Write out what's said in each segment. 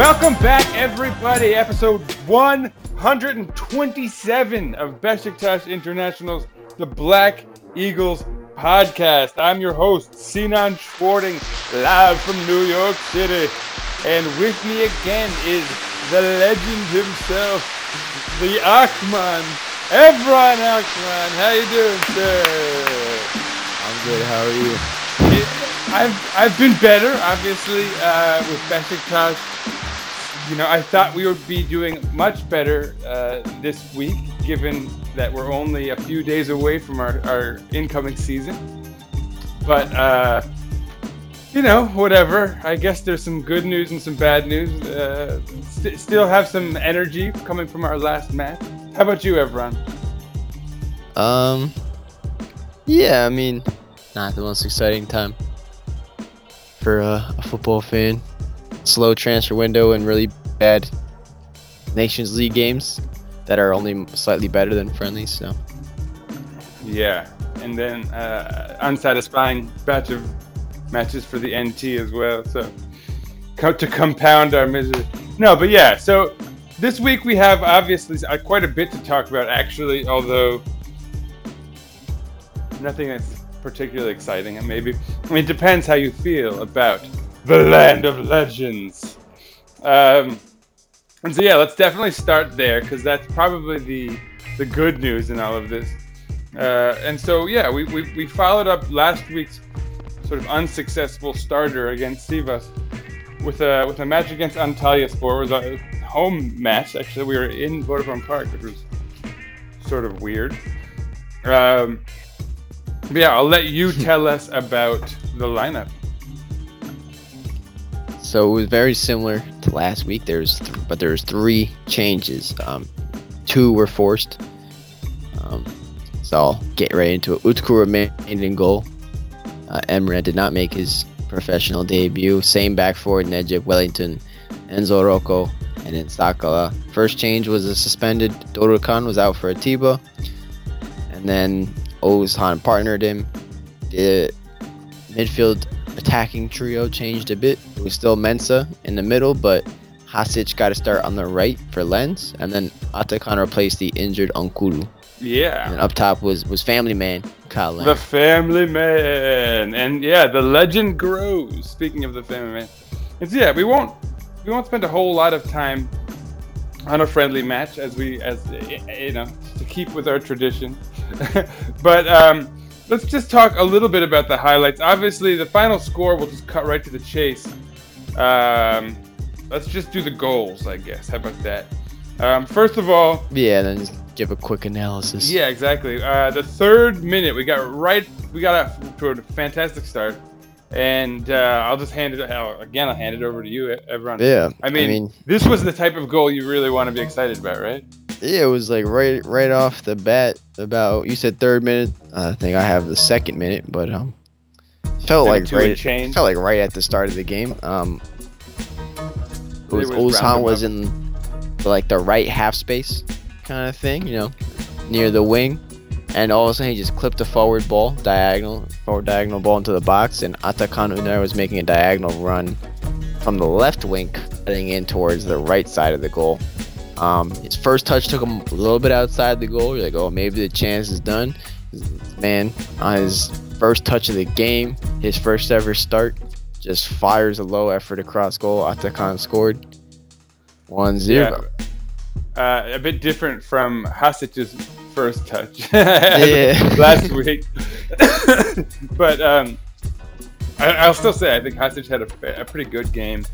Welcome back, everybody. Episode 127 of Besiktas International's The Black Eagles podcast. I'm your host, Sinan Schwarting, live from New York City. And with me again is the legend himself, the Achman, Evran Achman. How you doing, sir? I'm good. How are you? I've I've been better, obviously, uh, with Besiktas. You know, I thought we would be doing much better uh, this week, given that we're only a few days away from our, our incoming season. But uh, you know, whatever. I guess there's some good news and some bad news. Uh, st- still have some energy coming from our last match. How about you, Evran? Um, yeah. I mean, not the most exciting time for uh, a football fan. Slow transfer window and really bad Nations League games that are only slightly better than friendly. So Yeah, and then uh, unsatisfying batch of matches for the NT as well. So to compound our misery. No, but yeah. So this week we have obviously uh, quite a bit to talk about. Actually, although nothing that's particularly exciting. And maybe I mean it depends how you feel about the land of legends. Um, and so yeah, let's definitely start there because that's probably the the good news in all of this. Uh, and so yeah, we, we, we followed up last week's sort of unsuccessful starter against Sivas with a with a match against Antalyaspor. It was a home match. Actually, we were in Vodafone Park, which was sort of weird. Um, but yeah, I'll let you tell us about the lineup. So it was very similar to last week. There's th- but there's three changes. Um, two were forced. Um, so I'll get right into it. Utkura remained in goal. Uh, Emre did not make his professional debut. Same back four, Necip, Welinton, Enzo Roco, and then Sakala. First change was a suspended Dorukhan was out for Atiba. And then Ozhan partnered him. The midfield attacking trio changed a bit. It was still Mensah in the middle, but Hasic got to start on the right for Lens. And then Atakan replaced the injured N'Koudou. Yeah. And up top was was family man Kyle The Family Man, and yeah, the legend grows. Speaking of the Family Man, it's yeah, we won't we won't spend a whole lot of time on a friendly match as we as you know to keep with our tradition, but um, let's just talk a little bit about the highlights. Obviously, the final score will just cut right to the chase. Um, let's just do the goals, I guess. How about that? Um, first of all, Yeah, then just give a quick analysis. yeah, exactly. Uh, the third minute, we got right. We got off to a fantastic start, and uh, I'll just hand it uh, again. I'll hand it over to you, Evran. Yeah, I mean, this was the type of goal you really want to be excited about, right? Yeah, it was like right right off the bat. About you said third minute. I think I have the second minute, but um, felt like right. change. Felt like right at the start of the game. Um, it was, was Ozhan was in like the right half space kind of thing, you know, near the wing, and all of a sudden he just clipped a forward ball, diagonal, forward diagonal ball into the box, and Atakan Uner was making a diagonal run from the left wing, cutting in towards the right side of the goal. Um, his first touch took him a little bit outside the goal. You're like, oh, maybe the chance is done. Man, on his first touch of the game, his first ever start, just fires a low effort across goal. Atakan scored 1 0. Uh, a bit different from Hasic's first touch last week, but um, I, I'll still say I think Hasic had a, a pretty good game.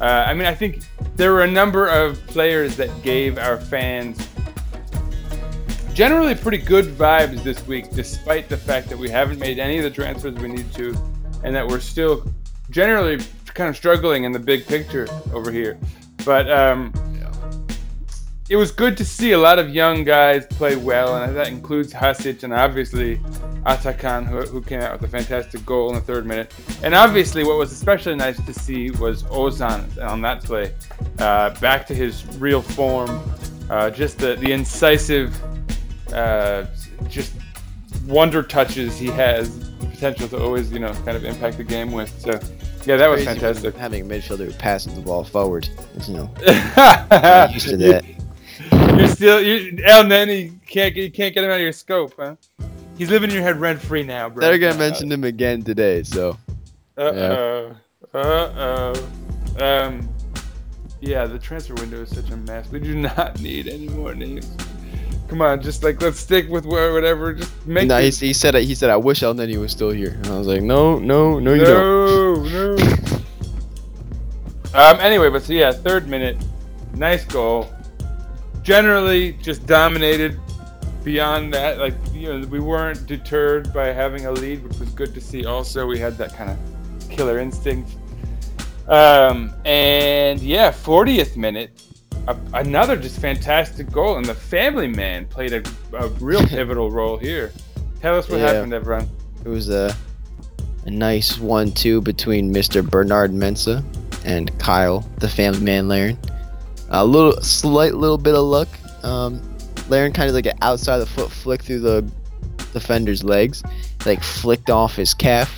Uh, I mean, I think there were a number of players that gave our fans generally pretty good vibes this week, despite the fact that we haven't made any of the transfers we need to, and that we're still generally kind of struggling in the big picture over here. But um, it was good to see a lot of young guys play well, and that includes Hasic and obviously Atakan, who, who came out with a fantastic goal in the third minute. And obviously, what was especially nice to see was Ozan on that play, uh, back to his real form. Uh, just the, the incisive, uh, just wonder touches he has the potential to always, you know, kind of impact the game with. So, yeah, that was fantastic. Having a midfielder who passes the ball forward. You know, I'm used to that. You're still you Elneny can't get you can't get him out of your scope, huh? He's living in your head rent free now, bro. They're gonna mention him again today, so Uh oh. Uh oh. Um. Yeah, the transfer window is such a mess. We do not need any more names. Come on, just like let's stick with where whatever. Just make. no, it- he, he said he said I wish Elneny was still here, and I was like, no, no, no, you don't. no, no. Um. Anyway, but so yeah, third minute, nice goal. Generally, just dominated. Beyond that, like you know, we weren't deterred by having a lead, which was good to see. Also, we had that kind of killer instinct. Um, and yeah, 40th minute, a, another just fantastic goal, and the family man played a, a real pivotal role here. Tell us what Yeah. happened, Evran. It was a a nice one-two between Mr. Bernard Mensah and Kyle, the family man Larin. A little slight little bit of luck. Um, Larin kind of like an outside the foot flick through the defender's legs, like flicked off his calf.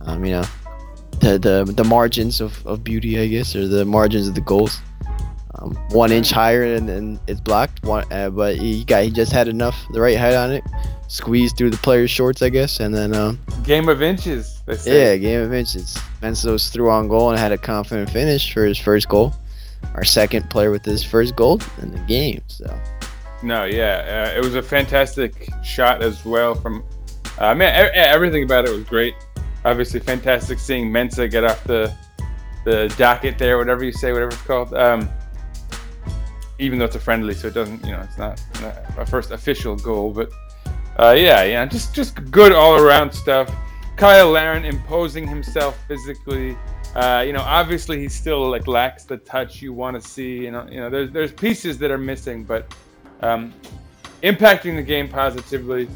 Um, you know, the the the margins of, of beauty, I guess, or the margins of the goals. Um, one inch higher and, and it's blocked. One, uh, but he got he just had enough the right height on it, squeezed through the player's shorts, I guess, and then um, Game of inches, yeah, game of inches. Mensah's threw on goal and had a confident finish for his first goal. Our second player with his first goal in the game. So No, yeah, uh, it was a fantastic shot as well. From, uh, I mean, e- everything about it was great. Obviously, fantastic seeing Mensah get off the the docket there, whatever you say, whatever it's called. Um, even though it's a friendly, so it doesn't, you know, it's not, a first official goal, but uh, yeah, yeah, just just good all around stuff. Kyle Larin imposing himself physically. Uh, you know, obviously he still like lacks the touch you want to see. You know, you know, there's there's pieces that are missing, but um, impacting the game positively,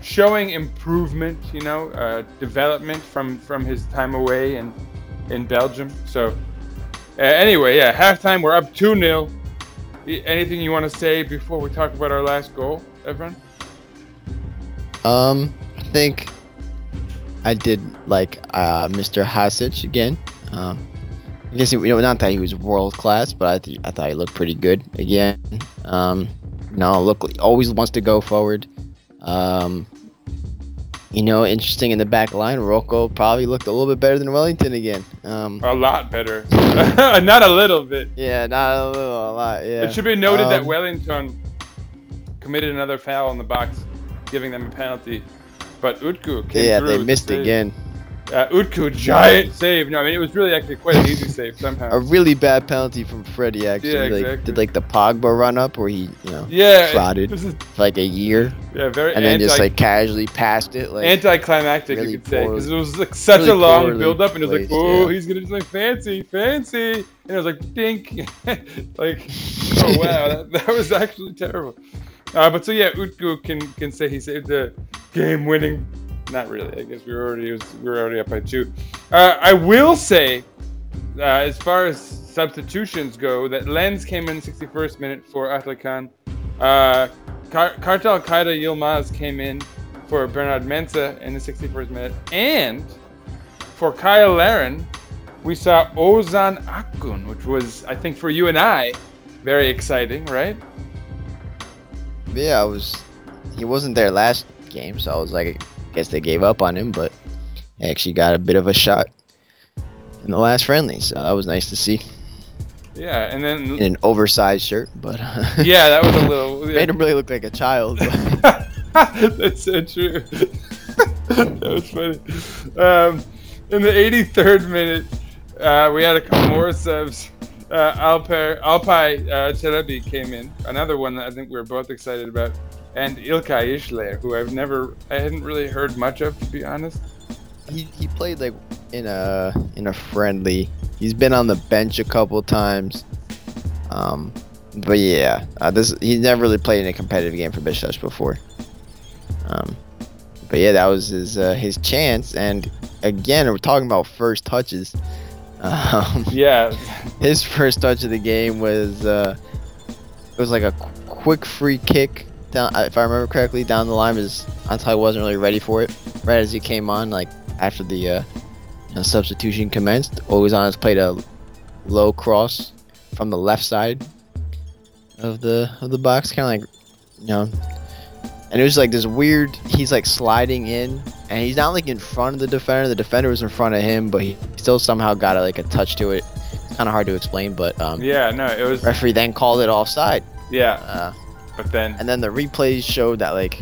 showing improvement. You know, uh, development from from his time away in in Belgium. So uh, anyway, yeah, halftime we're up two 0 Anything you want to say before we talk about our last goal, Evran? um, I think I did like uh, Mr. Hasic again. Um, I guess you know not that he was world class, but I th- I thought he looked pretty good again. Um, no, look, always wants to go forward. Um, you know, interesting in the back line. Roco probably looked a little bit better than Welinton again. Um, A lot better, not a little bit. yeah, not a little, a lot. Yeah. It should be noted that Um, Welinton committed another foul in the box, giving them a penalty. But Utku came Yeah, through. they with the missed again. Uh, Utku, giant save. No, I mean it was really actually quite an easy save somehow. A really bad penalty from Fredy. Actually, Yeah, like did like the Pogba run up where he, you know, yeah, Trotted. Is for like a year, yeah, very and then anti, just like casually passed it. Like anticlimactic, really you could say, because it was like such really a long build up, and it was like, oh, yeah. he's gonna do something fancy, fancy, and it was like, dink, like, oh wow, that, that was actually terrible. Uh, but so yeah, Utku can can say he saved the game-winning. Not really, I guess we were already we were already up by two. Uh, I will say, uh, as far as substitutions go, that Lens came in the 61st minute for Atakan. Uh, Car- Kartal Kayra Yilmaz came in for Bernard Mensah in the 61st minute. And for Kyle Larin, we saw Ozan Akun, which was, I think, for you and I, very exciting, right? yeah, I was. He wasn't there last game, so I was like, guess they gave up on him, but actually got a bit of a shot in the last friendly, so that was nice to see. Yeah, and then In an oversized shirt, but yeah, that was a little. made him really look like a child. That's so true. that was funny. Um, in the 83rd minute, uh, we had a couple more subs. Uh, Alper, Alpay uh, Chelebi came in, another one that I think we were both excited about. And Ilkay Ishle, who I've never, I hadn't really heard much of, to be honest. He, he played like in a in a friendly. He's been on the bench a couple times. Um, but yeah, uh, this he's never really played in a competitive game for Besiktas before. Um, but yeah, that was his uh, his chance. And again, we're talking about first touches. Um, Yeah, his first touch of the game was uh, it was like a qu- quick free kick down. If I remember correctly, down the line was Antal wasn't really ready for it. Right as he came on, like after the uh, you know, substitution commenced, always on his played a low cross from the left side of the of the box, kind of like you know. And it was like this weird. He's like sliding in, and he's not like in front of the defender. The defender was in front of him, but he still somehow got a, like a touch to it. It's kind of hard to explain, but um, yeah, no, it was, referee then called it offside. yeah, Uh, but then, and then the replays showed that like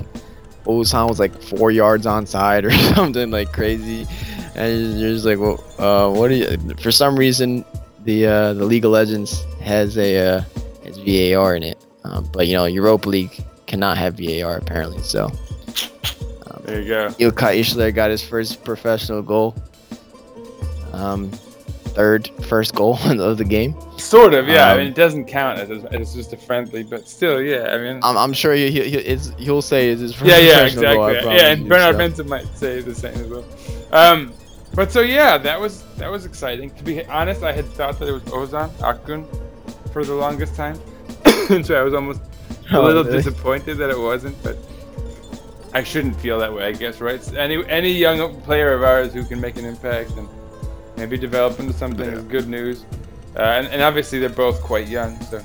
Ozan was like four yards onside or something like crazy, and you're just like, well, uh, what are you? For some reason, the uh, the League of Legends has a uh, has VAR in it, um, but you know Europa League cannot have VAR apparently. So there you go. Ilkay Ishler got his first professional goal, um, third first goal of the game. Sort of, yeah. I Um, mean, it doesn't count as, as it's just a friendly, but still, yeah. I mean, I'm, I'm sure he, he, it's, he'll say it's his first yeah, yeah, professional goal, I exactly. Yeah, and Bernard so. Benson might say the same as well. Um, but so yeah, that was that was exciting. To be honest, I had thought that it was Ozan Akun for the longest time, so I was almost a Oh, little really? disappointed that it wasn't. But I shouldn't feel that way, I guess, right? Any any young player of ours who can make an impact and maybe develop into something is good news. Uh, and, and obviously they're both quite young, so.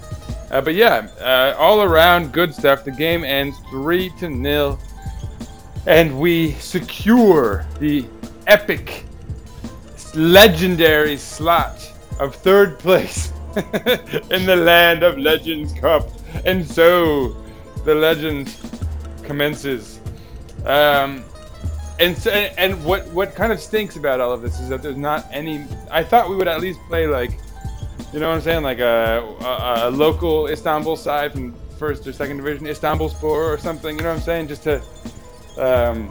Uh, but yeah, uh, all around good stuff. The game ends three to nil, and we secure the epic, legendary slot of third place in the Land of Legends Cup. And so the legend commences. Um, and so, and what what kind of stinks about all of this is that there's not any. I thought we would at least play like, you know what I'm saying, like a a, a local Istanbul side from first or second division, Istanbul Spor or something. You know what I'm saying, just to um,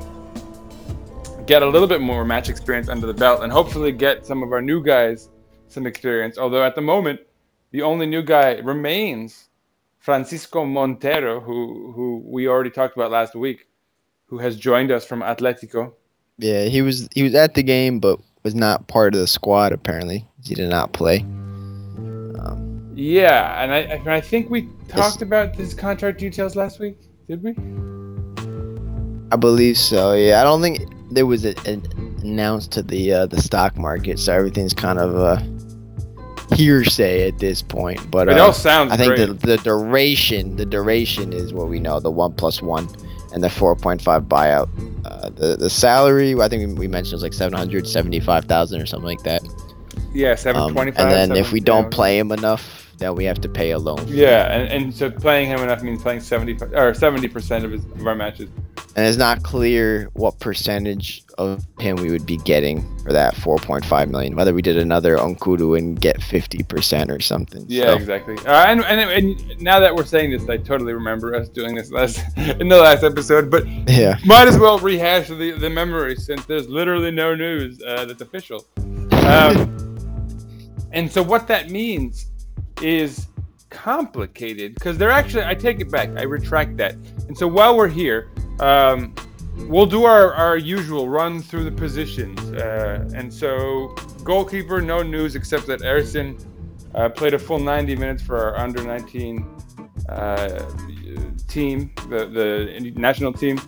get a little bit more match experience under the belt and hopefully get some of our new guys some experience. Although at the moment, the only new guy remains Francisco Montero, who who we already talked about last week, who has joined us from Atletico. Yeah, he was he was at the game, but was not part of the squad. Apparently, he did not play. Um, Yeah, and I and I think we talked about his contract details last week. Did we? I believe so. Yeah, I don't think there was a, an announced to the uh, the stock market, so everything's kind of uh, hearsay at this point. But It uh, all sounds I think the the duration the duration is what we know the one plus one and the four point five buyout. Uh, the the salary I think we, mentioned was like seven hundred seventy five thousand or something like that. yeah, seven Um, and then if we don't play him enough, then we have to pay a loan. Yeah, and, and so playing him enough means playing seventy or seventy percent of his of our matches. And it's not clear what percentage of him we would be getting for that 4.5 million. Whether we did another N'Koudou and get 50% or something. Yeah, So, exactly. Uh, and, and and now that we're saying this, I totally remember us doing this last in the last episode. But yeah. might as well rehash the the memory since there's literally no news uh, that's official. Um, and so what that means is complicated because they're actually I take it back I retract that. And so while we're here um, we'll do our, our usual run through the positions uh, and so goalkeeper no news except that Ersin uh, played a full 90 minutes for our under 19 uh, team the, the national team.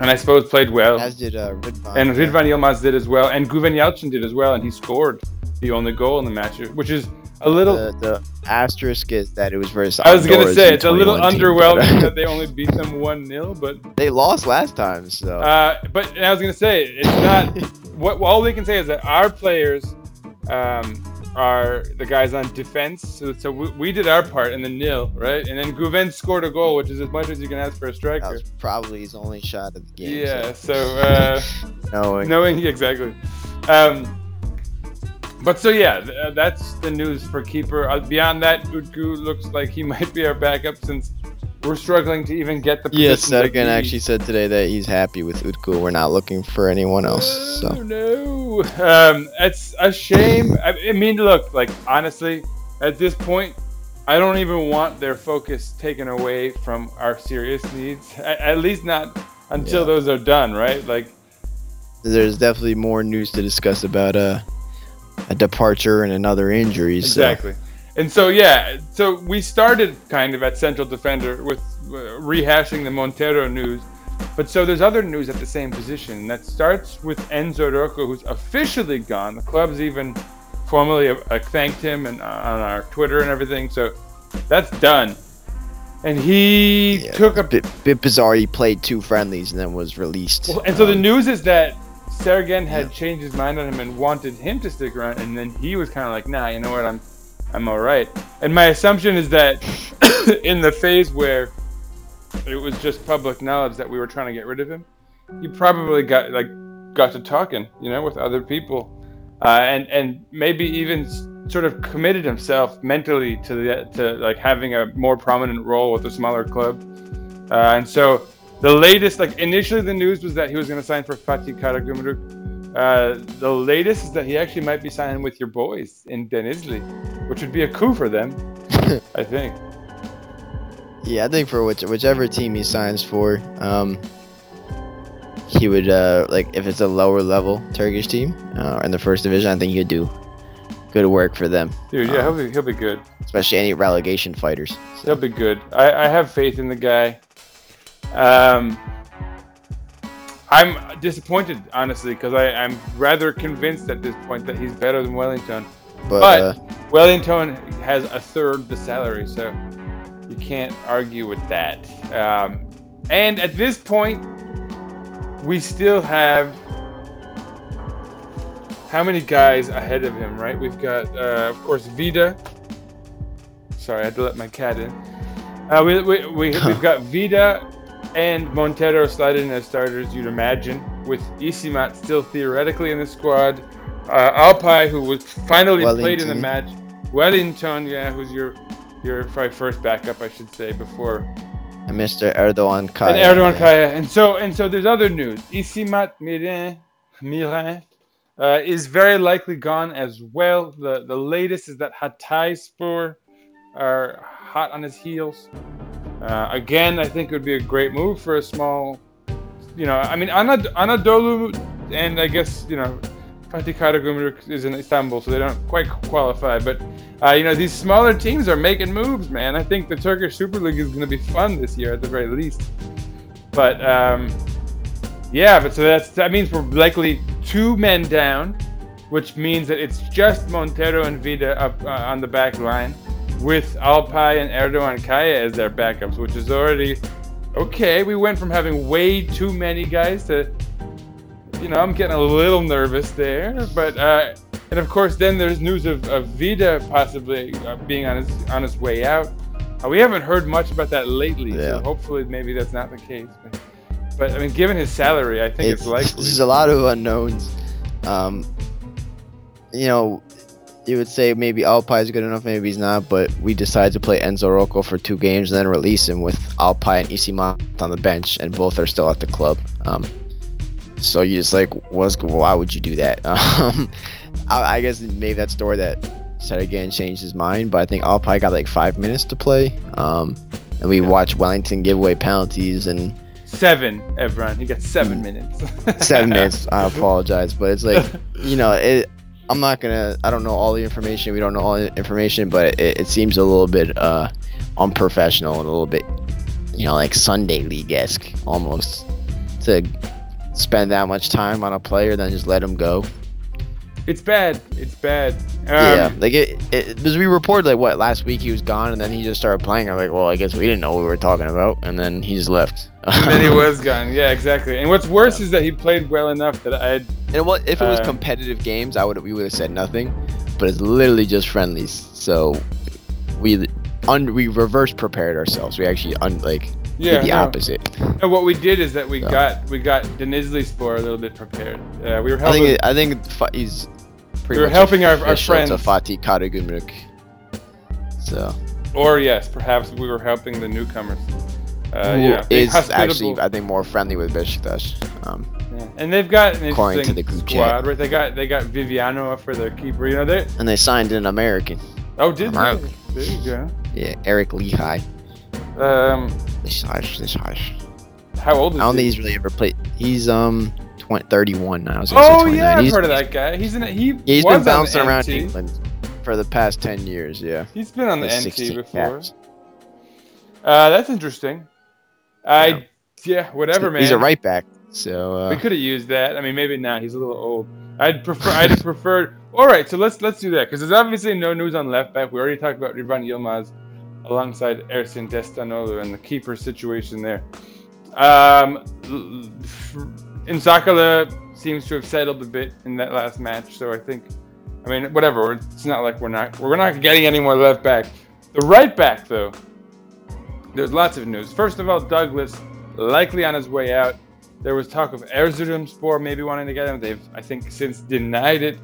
And I suppose played well. As did uh, Ridvan. and Ridvan Yilmaz did as well, and Guven Yalchin did as well, and he scored the only goal in the match, which is a little. The, the asterisk is that it was versus. I was gonna say it's a little U21 underwhelming uh, that they only beat them one 0 but they lost last time, so. uh, but I was gonna say it's not. what all we can say is that our players um, are the guys on defense, so, so we, we did our part in the nil, right? And then Guven scored a goal, which is as much as you can ask for a that striker. was probably his only shot of the game. Yeah, so. Uh, Knowing. knowing exactly. Um, but so yeah, th- uh, that's the news for keeper. Uh, beyond that, Utku looks like he might be our backup since we're struggling to even get the. Yes, positions that Sergen we- actually said today that he's happy with Utku. We're not looking for anyone else. Oh So no, um, it's a shame. I, I mean, look, like honestly, at this point, I don't even want their focus taken away from our serious needs. At, at least not until Yeah. those are done, right? Like, there's definitely more news to discuss about uh, a departure and another injury. So. exactly. And so yeah, so we started kind of at central defender with uh, rehashing the Montero news. But so there's other news at the same position. That starts with Enzo Roco, who's officially gone. The club's even formally uh, thanked him and uh, on our Twitter and everything. So that's done. And he Yeah, took a bit, bit bizarre. He played two friendlies and then was released. well, and so the Um, news is that Sergen had Yeah. changed his mind on him and wanted him to stick around, and then he was kind of like, "Nah, you know what? I'm, I'm all right." And my assumption is that in the phase where it was just public knowledge that we were trying to get rid of him, he probably got like got to talking, you know, with other people, uh, and and maybe even sort of committed himself mentally to the to like having a more prominent role with a smaller club, uh, and so the latest, like initially, the news was that he was going to sign for Fatih Karagümrük. Uh, the latest is that he actually might be signing with your boys in Denizli, which would be a coup for them, I think. Yeah, I think for which, whichever team he signs for, um, he would uh, like if it's a lower level Turkish team uh, in the first division. I think he would do good work for them, Dude, yeah, Um, he'll be, he'll be good. especially any relegation fighters. He'll be good. I, I have faith in the guy. Um, I'm disappointed, honestly, because I'm rather convinced at this point that he's better than Welinton. But, But- uh, Welinton has a third the salary, so you can't argue with that. Um, and at this point, we still have how many guys ahead of him, right? We've got, uh, of course, Vida. Sorry, I had to let my cat in. Uh, we, we, we, we've got Vida and Montero slide in as starters, you'd imagine, with Isimat still theoretically in the squad. Uh, Alpay, who was finally played in the match. Welinton, yeah, who's your your probably first backup, I should say, before and Mr. Erdogan Kaya. and Erdogan yeah. Kaya. And so and so there's other news. Isimat Mirin Mirin uh, is very likely gone as well. The the latest is that Hatay Spor are hot on his heels. Uh, again, I think it would be a great move for a small, you know, I mean, Anad- Anadolu and I guess, you know, Fatih Karagümrük is in Istanbul, so they don't quite qualify. But, uh, you know, these smaller teams are making moves, man. I think the Turkish Super League is going to be fun this year at the very least. But, um, yeah, but so that's, that means we're likely two men down, which means that it's just Montero and Vida up uh, on the back line with Alpay and Erdogan Kaya as their backups, which is already okay. We went from having way too many guys to, you know, I'm getting a little nervous there. But uh, and of course, then there's news of, of Vida possibly uh, being on his on his way out. Uh, we haven't heard much about that lately, so Yeah. hopefully maybe that's not the case. But, but I mean, given his salary, I think it's, it's, likely. there's a lot of unknowns. Um, you know, you would say maybe Alpay is good enough, maybe he's not, but we decided to play Enzo Roco for two games and then release him with Alpay and Isimat on the bench, and both are still at the club. Um, so you just like, what's why would you do that? Um, I, I guess maybe that story that Sergen changed his mind, but I think Alpay got like five minutes to play. Um, and we watched Welinton give away penalties and Seven, Evran. He got seven minutes. seven minutes. I apologize, but it's like you know, it. I'm not gonna. I don't know all the information. We don't know all the information, but it, it seems a little bit uh, unprofessional and a little bit, you know, like Sunday league esque almost to spend that much time on a player, then just let him go. It's bad. It's bad. Um, yeah, like it, it. Because we reported like what last week he was gone, and then he just started playing. I'm like, well, I guess we didn't know what we were talking about, and then he just left. And then he was gone. Yeah, exactly. And what's worse is that he played well enough that I'd. And what if it was Uh, competitive games? I would we would have said nothing, but it's literally just friendlies. So we un, we reverse prepared ourselves. We actually un, like Yeah. did the no. opposite. No, what we did is that we So. got we got Denizlispor a little bit prepared. Uh, we were helping. I think it, I think he's pretty We were helping our- our friends. to Fatih Karagümrük. So or yes, perhaps we were helping the newcomers. Uh, Who yeah, is hospitable- actually, I think, more friendly with Besiktas. Um, yeah. and they've got an According to the group squad, chat. right? They got they got Viviano for their keeper. You know they. and they signed an American. Oh, did they? There you go. Yeah, Eric Lichaj. Um, Lichaj, Lichaj. how old is I don't he? think he's really ever played. He's um 20, 31 now. I was gonna say Oh 29. yeah, I've he's, heard of that guy. He's in. He Yeah, he's was been bouncing around NT. England for the past 10 years. Yeah. He's been on the With NT before. Uh, that's interesting. I Yeah. yeah, whatever, man. He's a right back. So We uh, could have used that. I mean, maybe not. He's a little old. I'd prefer. I'd preferred. All right, so let's let's do that because there's obviously no news on left back. We already talked about Ridvan Yilmaz alongside Ersin Destanoglu and the keeper situation there. Um, N'Sakala seems to have settled a bit in that last match, so I think. I mean, whatever. It's not like we're not we're not getting any more left back. The right back though, there's lots of news. First of all, Douglas likely on his way out. There was talk of Erzurumspor maybe wanting to get him. They've, I think, since denied it.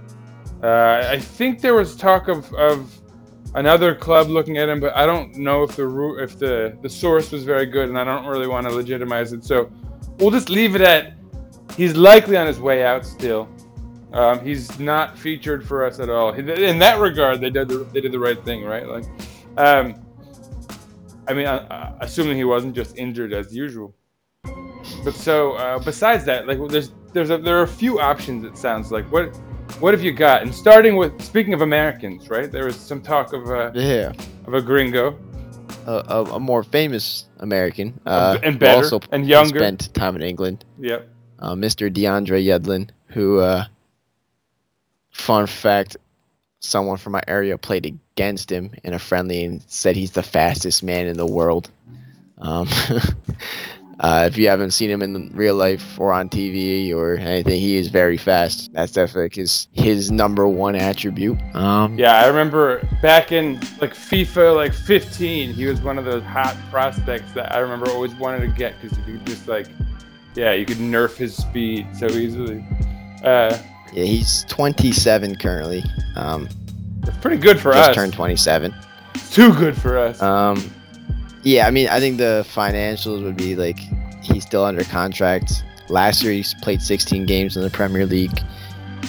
Uh, I think there was talk of, of another club looking at him, but I don't know if the if the the source was very good, and I don't really want to legitimize it. So we'll just leave it at he's likely on his way out still. Um, he's not featured for us at all. In that regard, they did the, they did the right thing, right? Like, um, I mean, uh, uh, assuming he wasn't just injured as usual. But so uh, besides that, like there's there's a, there are a few options. It sounds like what what have you got? And starting with speaking of Americans, right? There was some talk of a yeah, of a gringo. a, a, a more famous American. Uh, and better, also and younger. Spent time in England. Yep. Uh, Mr. DeAndre Yedlin, who, uh, fun fact, someone from my area played against him in a friendly and said he's the fastest man in the world. Um, uh, if you haven't seen him in real life or on TV or anything, he is very fast. That's definitely his his number one attribute. Um, Yeah, I remember back in like FIFA like 15, he was one of those hot prospects that I remember always wanted to get because you could just like, yeah, you could nerf his speed so easily. Uh, yeah, he's 27 currently. Um, it's pretty good for just us. turned 27. Too good for us. Um, yeah, I mean, I think the financials would be like he's still under contract. Last year, he played 16 games in the Premier League.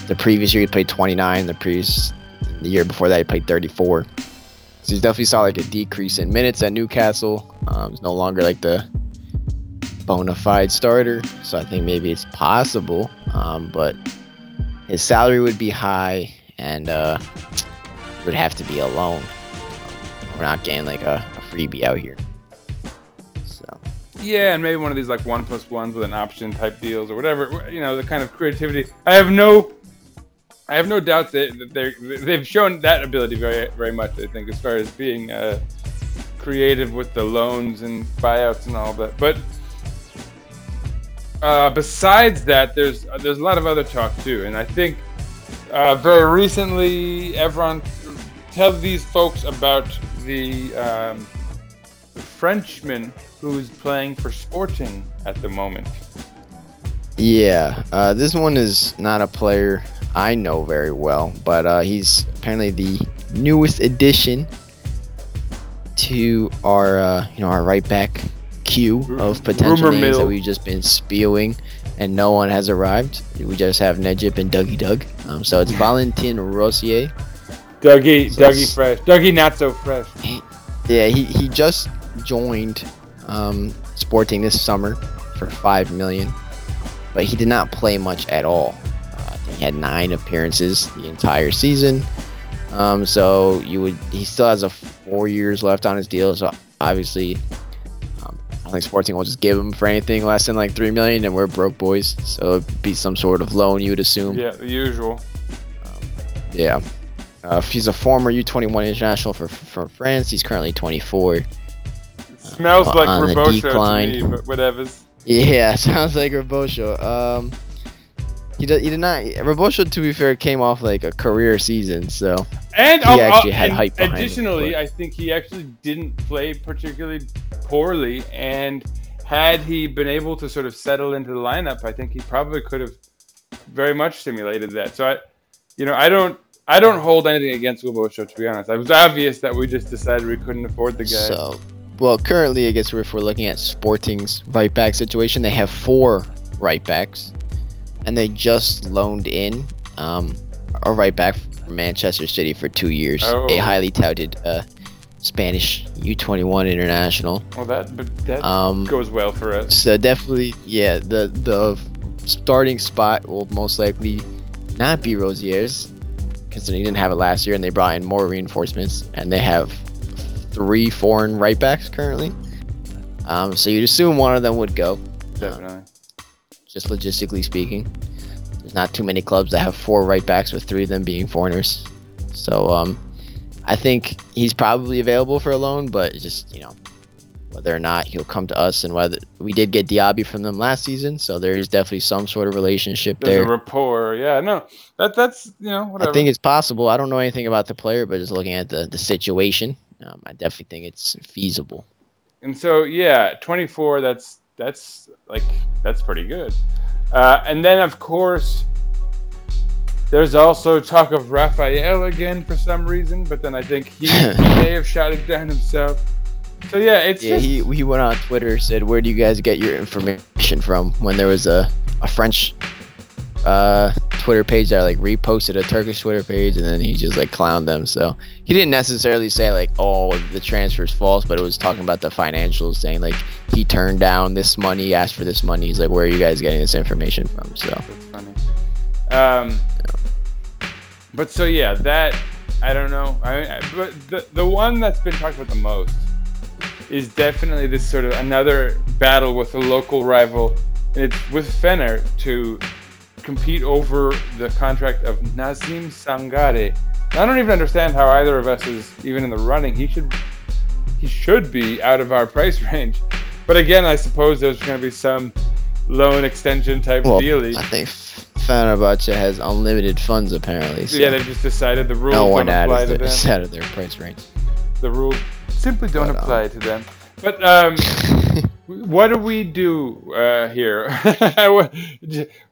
The previous year, he played 29. The previous, the year before that, he played 34. So he's definitely saw like a decrease in minutes at Newcastle. Um, he's no longer like the bona fide starter. So I think maybe it's possible. Um, but his salary would be high and uh, would have to be alone. We're not getting like a, a freebie out here. So Yeah, and maybe one of these like one plus ones with an option type deals or whatever. You know, the kind of creativity. I have no, I have no doubt that they're they've shown that ability very very much. I think as far as being uh, creative with the loans and buyouts and all that. But uh, besides that, there's there's a lot of other talk too, and I think uh, very recently, Evran tell these folks about the. Um, the Frenchman who's playing for Sporting at the moment. yeah, uh, this one is not a player I know very well, but uh, he's apparently the newest addition to our uh, you know our right back queue of potential Rumor names that we've just been spewing, and no one has arrived. We just have Necip and Dougie Doug. Um, so it's Valentin Rosier. Dougie, Dougie fresh, Dougie not so fresh. Yeah, he, he just joined um, Sporting this summer for five million, but he did not play much at all. Uh, he had nine appearances the entire season. Um, so you would he still has a four years left on his deal. So obviously, um, I think Sporting will just give him for anything less than like three million, and we're broke boys. So it'd be some sort of loan, you would assume. Yeah, the usual. Yeah. Uh, he's a former U21 international for for France. He's currently 24. Smells Uh, like on the Rebocho decline. to me, but whatever's. Yeah, sounds like Rebocho. Um, he did, he did not. Rebocho, to be fair, came off like a career season, so And He oh, oh, actually had hype behind him, additionally, I think he actually didn't play particularly poorly, and had he been able to sort of settle into the lineup, I think he probably could have very much simulated that. So I, you know, I don't. I don't hold anything against Rebocho, to be honest. It was obvious that we just decided we couldn't afford the guy. so Well, currently, I guess if we're looking at Sporting's right back situation, they have four right backs, and they just loaned in um, a right back from Manchester City for two years, Oh. a highly touted uh, Spanish U21 international. Well, that but that Um, goes well for us. So definitely, yeah, the the starting spot will most likely not be Rosier's, considering he didn't have it last year, and they brought in more reinforcements, and they have three foreign right backs currently. Um, so you'd assume one of them would go, Definitely. just logistically speaking. There's not too many clubs that have four right backs with three of them being foreigners. So um, I think he's probably available for a loan, but it's just you know whether or not he'll come to us and whether we did get Diaby from them last season, so there is definitely some sort of relationship There's there. a rapport. Yeah, no, that that's you know whatever. I think it's possible. I don't know anything about the player, but just looking at the the situation, um, I definitely think it's feasible. And so yeah, 24. That's that's like that's pretty good. Uh, and then of course, there's also talk of Raphael again for some reason, but then I think he, he may have shot it down himself. So yeah, it's Yeah, just, he he went on Twitter said, "Where do you guys get your information from?" When there was a a French uh Twitter page that like reposted a Turkish Twitter page, and then he just like clowned them. So he didn't necessarily say like, "Oh, the transfer's false," but it was talking about the financials, saying like he turned down this money, asked for this money. He's like, "Where are you guys getting this information from?" So. Um, but so yeah, that I don't know. I, I but the the one that's been talked about the most is definitely this sort of another battle with a local rival, and it's with Fener to compete over the contract of Nazim Sangare. I don't even understand how either of us is even in the running. He should he should be out of our price range. But again, I suppose there's going to be some loan extension type well, dealie. I think Fenerbahce has unlimited funds apparently. So Yeah, they've just decided the rules no one out apply of, to the, out of their price range. The rules simply don't But, um, apply to them. But um, what do we do uh, here? what,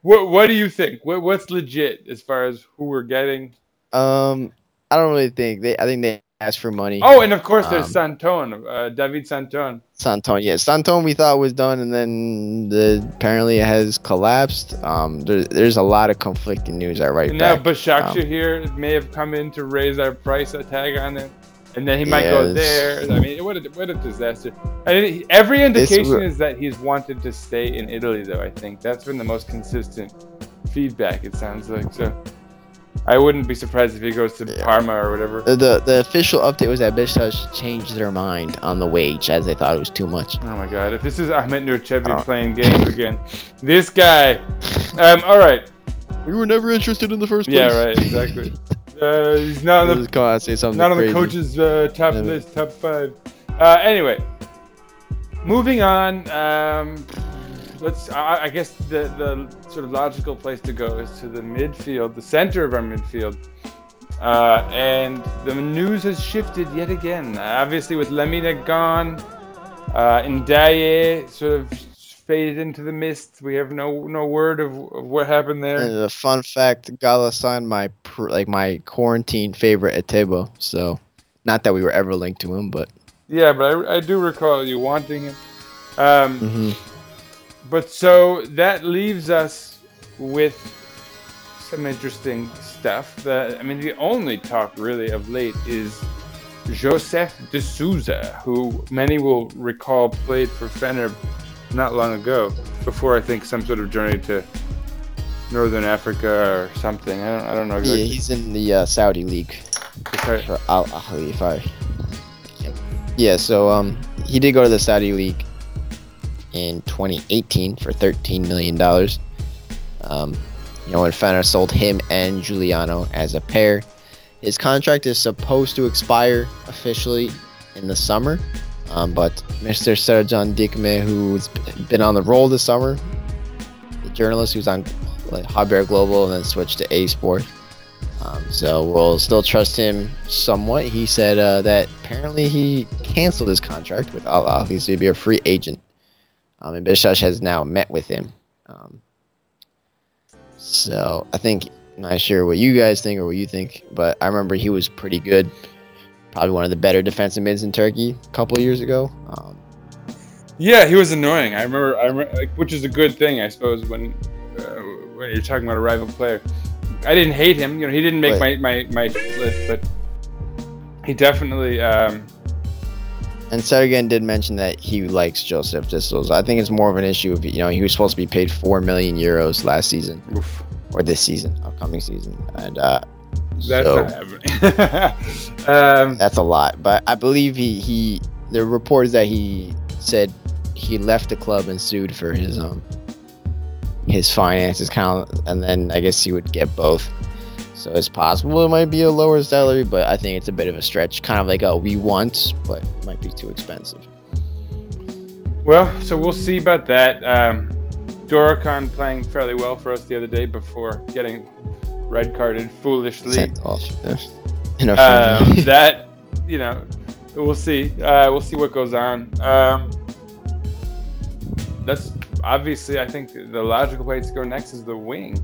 what What do you think? What, what's legit as far as who we're getting? Um, I don't really think they. I think they asked for money. Oh, and of course there's Um, Santon, uh, David Santon. Santon, yeah, Santon we thought was done, and then the apparently it has collapsed. Um, there, there's a lot of conflicting news at right And now back. Basaksehir Um, here may have come in to raise our price tag on it. And then he might Yeah, go there. I mean, what a, what a disaster. I mean, every indication re- is that he's wanted to stay in Italy, though, I think. That's been the most consistent feedback, it sounds like. So I wouldn't be surprised if he goes to Yeah. Parma or whatever. the, the the official update was that Besiktas changed their mind on the wage as they thought it was too much. Oh my god, if this is Ahmet Nur Çebi Oh. playing games again. This guy. Um, alright. We were never interested in the first Yeah, right, exactly. Uh, he's not on the on, say something not on crazy. the coach's uh, top Yeah. list, top five. Uh, anyway, moving on. Um, let's. I, I guess the the sort of logical place to go is to the midfield, the center of our midfield. Uh, and the news has shifted yet again. Obviously, with Lemina gone, uh, Ndiaye sort of faded into the mist. We have no no word of, of what happened there. And a fun fact: Gala signed my like my quarantine favorite Etebo. So, not that we were ever linked to him, but Yeah, but I, I do recall you wanting him. Um, mhm. But so that leaves us with some interesting stuff. That I mean, the only talk really of late is Josef de Souza, who many will recall played for Fener not long ago, before I think some sort of journey to Northern Africa or something. I don't, I don't know yeah, he's in the uh, Saudi league. Okay. for Al I. Yeah, so um, he did go to the Saudi league in 2018 for 13 million dollars. Um, you know, when Fener sold him and Giuliano as a pair, his contract is supposed to expire officially in the summer. Um, but Mr. Sercan Dikme, who's been on the roll this summer, the journalist who's on like Haber Global and then switched to A Sport, um, so we'll still trust him somewhat. He said uh, that apparently he canceled his contract with Al Ahli to be a free agent. Um, and Besiktas has now met with him. Um, so I think, I'm not sure what you guys think or what you think, but I remember he was pretty good probably one of the better defensive mids in Turkey a couple of years ago. Um, Yeah, he was annoying. I remember, I remember, like, which is a good thing, I suppose, when uh, when you're talking about a rival player. I didn't hate him. You know, he didn't make Right. my, my, my list, but he definitely. Um, and Sergen did mention that he likes Josef de Souza. I think it's more of an issue of you know he was supposed to be paid four million euros last season oof, or this season, upcoming season, and uh, that's so not happening. um, that's a lot. But I believe he he the report is that he said he left the club and sued for his um his finances kind of, and then I guess he would get both. So it's possible it might be a lower salary, but I think it's a bit of a stretch. Kind of like a we want, but it might be too expensive. well, so we'll see about that. Um, Dorukhan playing fairly well for us the other day before getting red carded foolishly. Sent off. In a um, that you know we'll see. Uh, we'll see what goes on. Um, that's obviously i think the logical way to go next is the wing.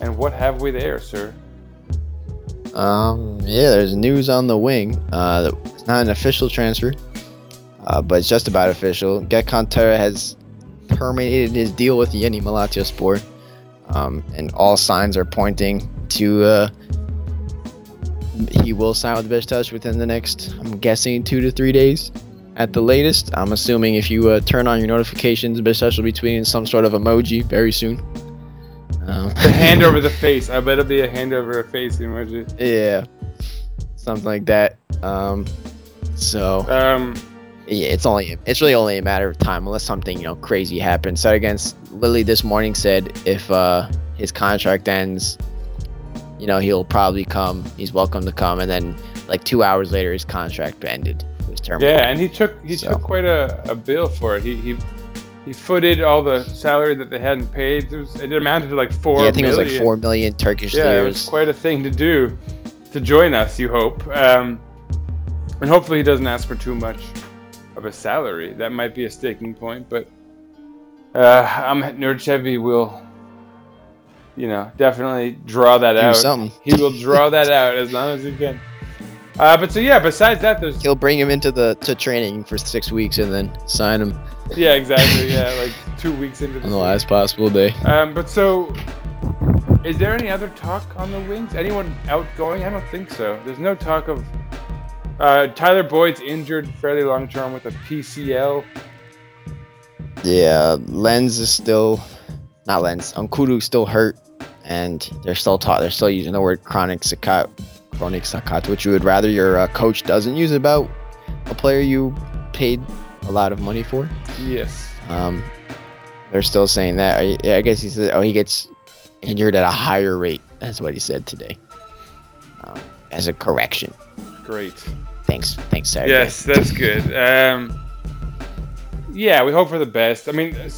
And what have we there sir? Um, yeah, there's news on the wing. Uh, it's not an official transfer, uh, but it's just about official. Gökhan Töre has terminated his deal with Yeni Malatyaspor, um, and all signs are pointing to uh, he will sign with Beşiktaş within the next, I'm guessing, two to three days at the latest. I'm assuming if you uh, turn on your notifications, Beşiktaş will be tweeting some sort of emoji very soon. Um, the hand over the face i bet it'll be a hand over a face emoji Yeah, something like that. Um, so um, yeah, it's only it's really only a matter of time unless something you know crazy happens. So against Lily this morning said if uh, his contract ends, you know he'll probably come. He's welcome to come, and then like two hours later his contract ended. Was terminated. yeah and he took he So. took quite a, a bill for it he, he he footed all the salary that they hadn't paid it, was, it amounted to like four Yeah, I think it was like four million Turkish yeah, it was quite a thing to do to join us. You hope, um, and hopefully he doesn't ask for too much of a salary. That might be a sticking point, but uh, Ahmet Nur Çebi will, you know, definitely draw that Do out. something. He will draw that out as long as he can. Uh, but so yeah, besides that, there's He'll bring him into the to training for six weeks and then sign him yeah, exactly, yeah, like two weeks into on the season. last possible day. Um, but so, is there any other talk on the wings? Anyone outgoing? I don't think so. There's no talk of uh, Tyler Boyd's injured fairly long term with a PCL. Yeah, Lens is still not Lens. N'Koudou still hurt, and they're still taught. They're still using the word chronic sakat, chronic sakat, which you would rather your uh, coach doesn't use about a player you paid a lot of money for. Yes. Um, they're still saying that. I, yeah, I guess he said, oh, he gets injured at a higher rate. That's what he said today. Um, as a correction. Great. Thanks, thanks, Sarah. Yes, that's good. Um, yeah, we hope for the best. I mean, uh,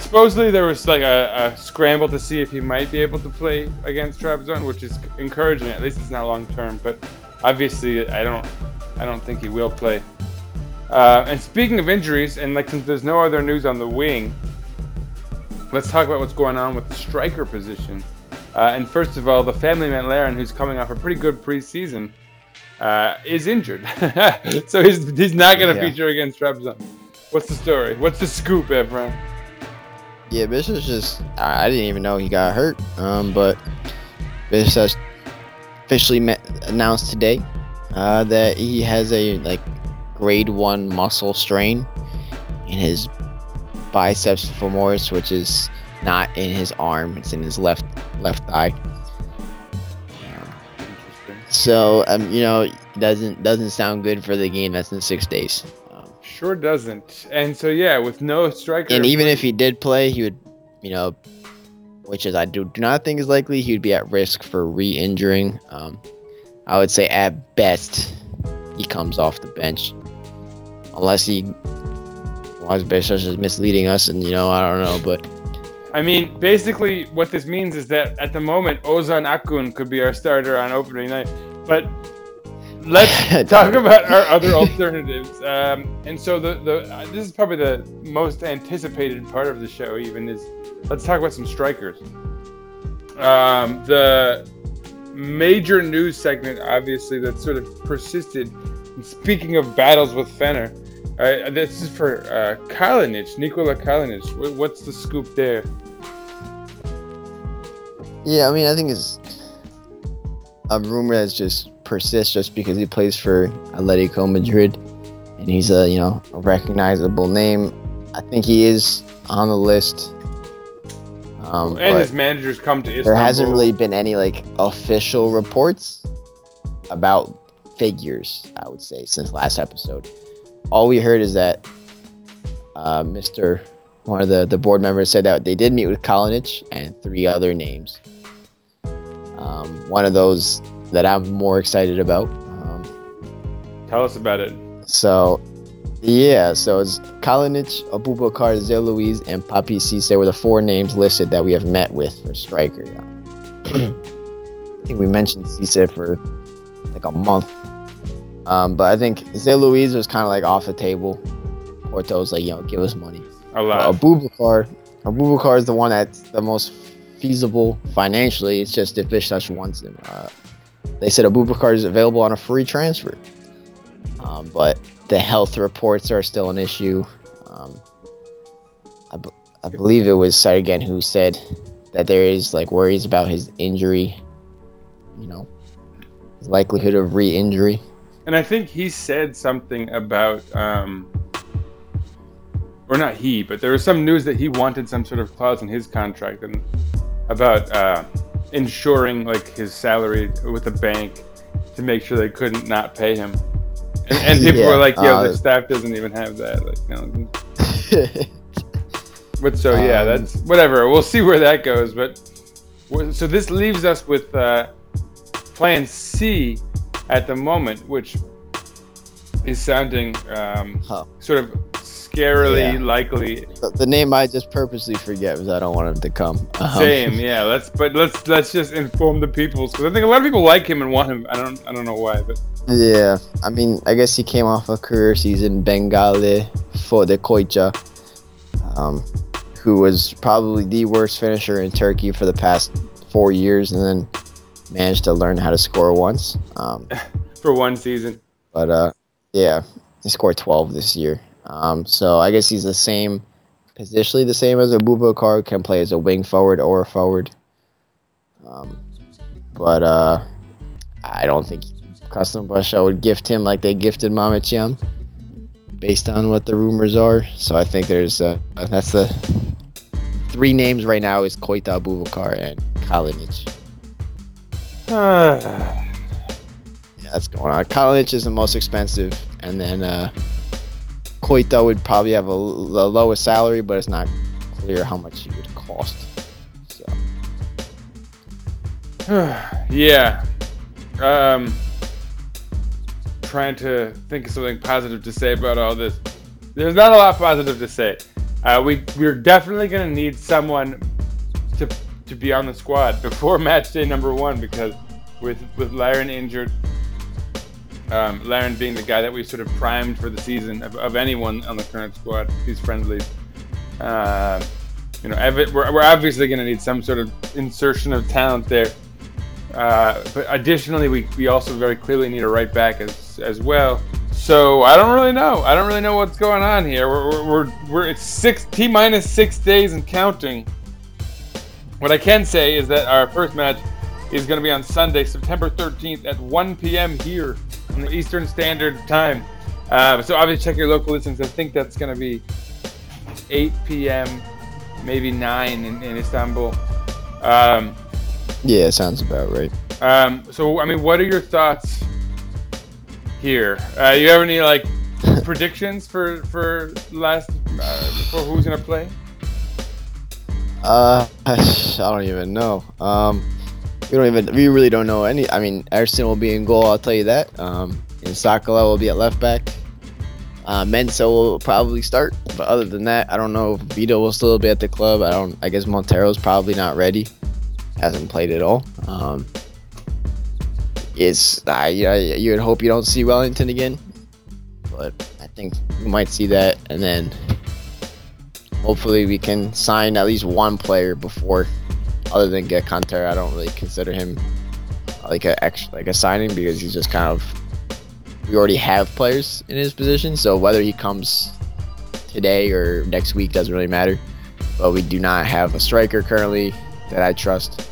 supposedly there was like a, a scramble to see if he might be able to play against Trabzon, which is encouraging. At least it's not long term, but obviously I don't, I don't think he will play. Uh, and speaking of injuries, and like since there's no other news on the wing, let's talk about what's going on with the striker position. Uh, and first of all, the family man Larin, who's coming off a pretty good preseason, uh, is injured, so he's he's not going to Yeah. feature against Trabzon. What's the story? What's the scoop, Evran? Yeah, Bish Bishop's just I I didn't even know he got hurt. Um, but Bishop officially met, announced today uh, that he has a like grade one muscle strain in his biceps femoris, which is not in his arm; it's in his left left thigh. So um, you know, doesn't doesn't sound good for the game that's in six days. Sure doesn't. And so yeah, with no striker, and even if he did play, he would, you know, which is I do, do not think is likely, he would be at risk for re-injuring. Um, I would say at best he comes off the bench, unless he was Bishop is misleading us, and you know I don't know, but I mean, basically, what this means is that at the moment, Ozan Akun could be our starter on opening night. But let's talk about our other alternatives. Um, and so the the uh, this is probably the most anticipated part of the show. Even is let's talk about some strikers. Um, the major news segment, obviously, that sort of persisted. And speaking of battles with Fener, uh, this is for uh, Kalinic, Nikola Kalinic. What's the scoop there? Yeah, I mean, I think it's a rumor that's just persists just because he plays for Atletico Madrid and he's a you know a recognizable name. I think he is on the list. Um, And his managers come to Istanbul. there hasn't really been any like official reports about figures. I would say since last episode, all we heard is that uh, Mr. One of the, the board members said that they did meet with Kalinic and three other names. Um, one of those that I'm more excited about. Um, Tell us about it. so, yeah, so it's Kalinic, Abubakar, Zé Luiz, and Papiss Cisse were the four names listed that we have met with for striker. I think we mentioned Cisse for like a month. Um, but I think Zé Luiz was kind of like off the table. Porto was like, you know, give us money. A lot. Abubakar, Abubakar is the one that's the most feasible financially. It's just if Besiktas wants him. Uh, they said Abubakar is available on a free transfer, um, but the health reports are still an issue. Um, I, b- I believe it was Sergen who said that there is like worries about his injury. You know, likelihood of re-injury. And I think he said something about, um, or not he, but there was some news that he wanted some sort of clause in his contract and about uh, ensuring like his salary with the bank to make sure they couldn't not pay him. And, and people Yeah, were like, "Yo, uh, the staff doesn't even have that." Like, you know, But so yeah, Um, that's whatever. We'll see where that goes. But so this leaves us with uh, Plan C at the moment, which is sounding um, Huh. sort of scarily Yeah. likely. the, the name I just purposely forget because I don't want him to come. Um, Same, yeah. Let's but let's let's just inform the people because I think a lot of people like him and want him. I don't I don't know why, but Yeah, I mean, I guess he came off a career season Bengali for the Koicha, um, who was probably the worst finisher in Turkey for the past four years, and then managed to learn how to score once. Um, for one season, but uh, yeah, he scored 12 this year. Um, so I guess he's the same, positionally the same as a Abubakar, can play as a wing forward or a forward. Um, but uh, I don't think Kasımpaşa would gift him like they gifted Mame Thiam, based on what the rumors are. So I think there's uh, that's the three names right now is Koita Abubakar and Kalinic. Yeah, that's going on. Kalinic is the most expensive, and then uh, Koita would probably have a, lowest salary, but it's not clear how much he would cost. So yeah. Um, trying to think of something positive to say about all this. There's not a lot positive to say. Uh, we we're definitely gonna need someone to to be on the squad before match day number one because with with Larin injured, um, Larin being the guy that we sort of primed for the season of, of anyone on the current squad, these friendlies. Uh, you know, we're, we're obviously going to need some sort of insertion of talent there. Uh, but additionally, we, we also very clearly need a right back as as well. So I don't really know. I don't really know what's going on here. We're we're, we're, we're it's six t minus six days and counting. What I can say is that our first match is going to be on Sunday, September 13th at 1 p.m. here on the Eastern Standard Time. Uh, so obviously check your local listings. I think that's going to be 8 p.m., maybe 9 in, in Istanbul. Um, yeah, sounds about right. um, so I mean, what are your thoughts here? Uh, you have any like predictions for for last uh, for who's gonna play? Uh, I don't even know. Um, we don't even. We really don't know any. I mean, Ersin will be in goal. I'll tell you that. Um, and Sakala will be at left back. Uh, Mensah will probably start, but other than that, I don't know if Vida will still be at the club. I don't. I guess Montero's probably not ready. Hasn't played at all. Um, it's I yeah, you would hope you don't see Welinton again, but I think we might see that, and then hopefully we can sign at least one player before, other than Gökhan Töre. I don't really consider him like a extra like a signing because he's just kind of we already have players in his position. So whether he comes today or next week doesn't really matter. But we do not have a striker currently that I trust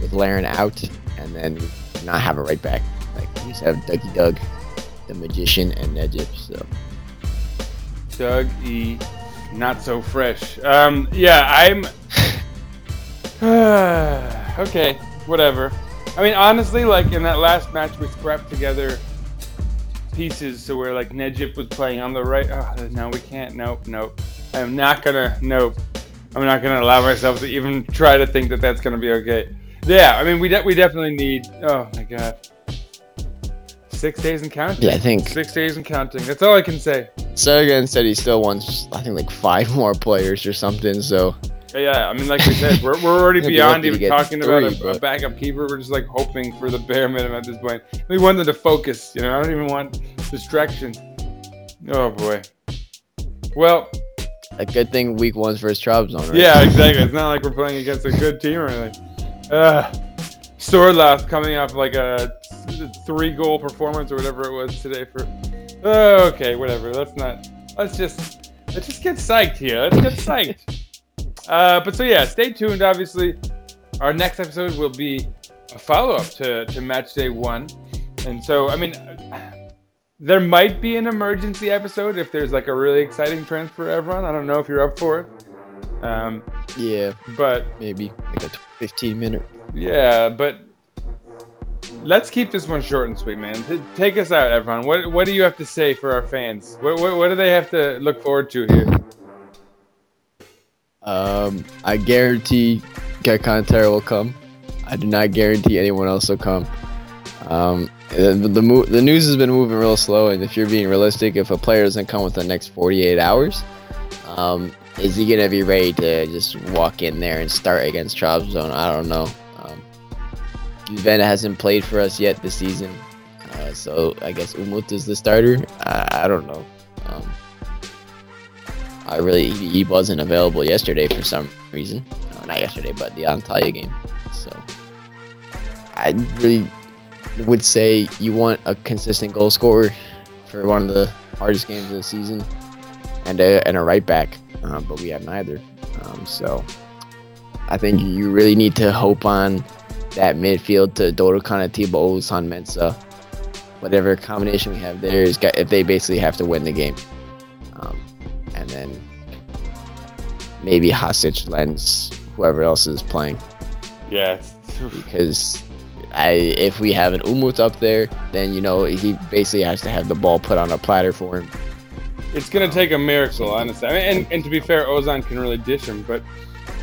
with Larin out, and then not have a right back. Like we just have Dougie Doug, the magician, and Necip. So Doug E. Not so fresh. Um, yeah, I'm. okay, whatever. I mean, honestly, like in that last match, we scrapped together pieces so where like Necip was playing on the right. Oh, no, we can't. Nope, nope. I'm not gonna. Nope. I'm not gonna allow myself to even try to think that that's gonna be okay. Yeah, I mean, we de- we definitely need. Oh my god. Six days and counting. yeah, I think Six days and counting. That's all I can say. Sergen said he still wants I think like five more players or something. So Yeah, I mean, like we said, we're, we're already beyond even talking about three, a, a but- backup keeper. We're just like hoping for the bare minimum at this point. We want them to focus. You know, I don't even want distraction. Oh boy. Well, a good thing week one's versus Trabzon. Right? yeah, exactly. It's not like we're playing against a good team or anything. Uh, Sørloth coming off like a three goal performance or whatever it was today for. Oh, okay, whatever. Let's not. Let's just let's just get psyched here. Let's get psyched. Uh, but so yeah, stay tuned. Obviously, our next episode will be a follow up to to match day one, and so I mean, there might be an emergency episode if there's like a really exciting transfer. Everyone, I don't know if you're up for it. Um, yeah, but maybe like a 15 minute. yeah, but let's keep this one short and sweet, man. T- Take us out, everyone. What what do you have to say for our fans? What what, what do they have to look forward to here? Um, I guarantee Kantera will come. I do not guarantee anyone else will come. Um, the the, mo- the news has been moving real slow, and if you're being realistic, if a player doesn't come within the next 48 hours, um, is he gonna be ready to just walk in there and start against Trabzon? I don't know. Um, Güven hasn't played for us yet this season, uh, so I guess Umut is the starter. I, I don't know. Um, I really he, wasn't available yesterday for some reason. Uh, not yesterday, but the Antalya game. So I really would say you want a consistent goal scorer for one of the hardest games of the season, and a and a right back. Um, but we have neither. Um, so I think you really need to hope on that midfield to Dorukhan Etebo, San Mensah, whatever combination we have there is if they basically have to win the game. Um, maybe Hasic lends whoever else is playing Yeah. because I if we have an Umut up there, then you know he basically has to have the ball put on a platter for him. It's gonna take a miracle, honestly. I mean, and, and to be fair, Ozan can really dish him, but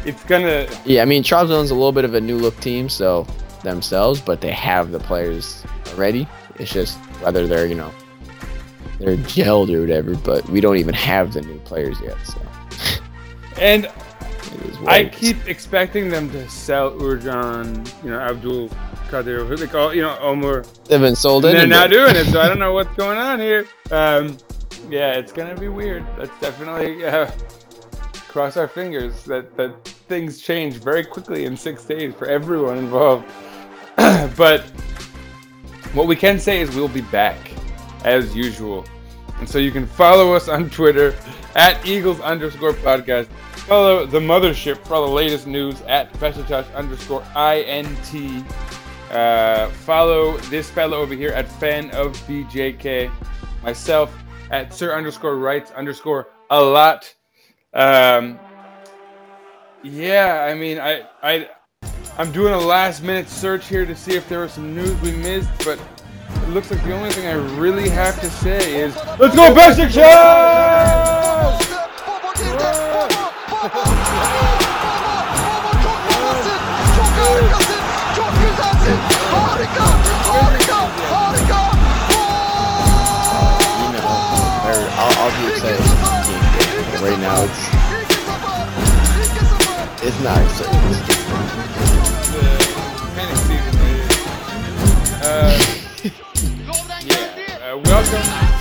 it's gonna. Yeah, I mean Trabzon's a little bit of a new look team, so themselves, but they have the players already. It's just whether they're you know they're gelled or whatever, but we don't even have the new players yet, so And it is what I keep expecting them to sell Uğurcan, you know, Abdul Kadir, they call, you know, Omar. they've been sold And in. they're not doing it, so I don't know what's going on here. Um, yeah, it's gonna be weird. That's definitely uh, cross our fingers that that things change very quickly in six days for everyone involved. but what we can say is we'll be back as usual, and so you can follow us on Twitter at Eagles underscore podcast. Follow the mothership for all the latest news at Besiktas underscore int. Uh, follow this fellow over here at fan of BJK. Myself at sir underscore rights underscore a lot. Um, yeah, I mean, I, I, I'm doing a last minute search here to see if there was some news we missed, but looks like the only thing I really have to say is let's go Besiktas! Harika. Harika. Harika. you know, or I'll, I'll be excited. when the game gets- but Right now, it's İki sıfır. İki sıfır. it's not exciting. Welcome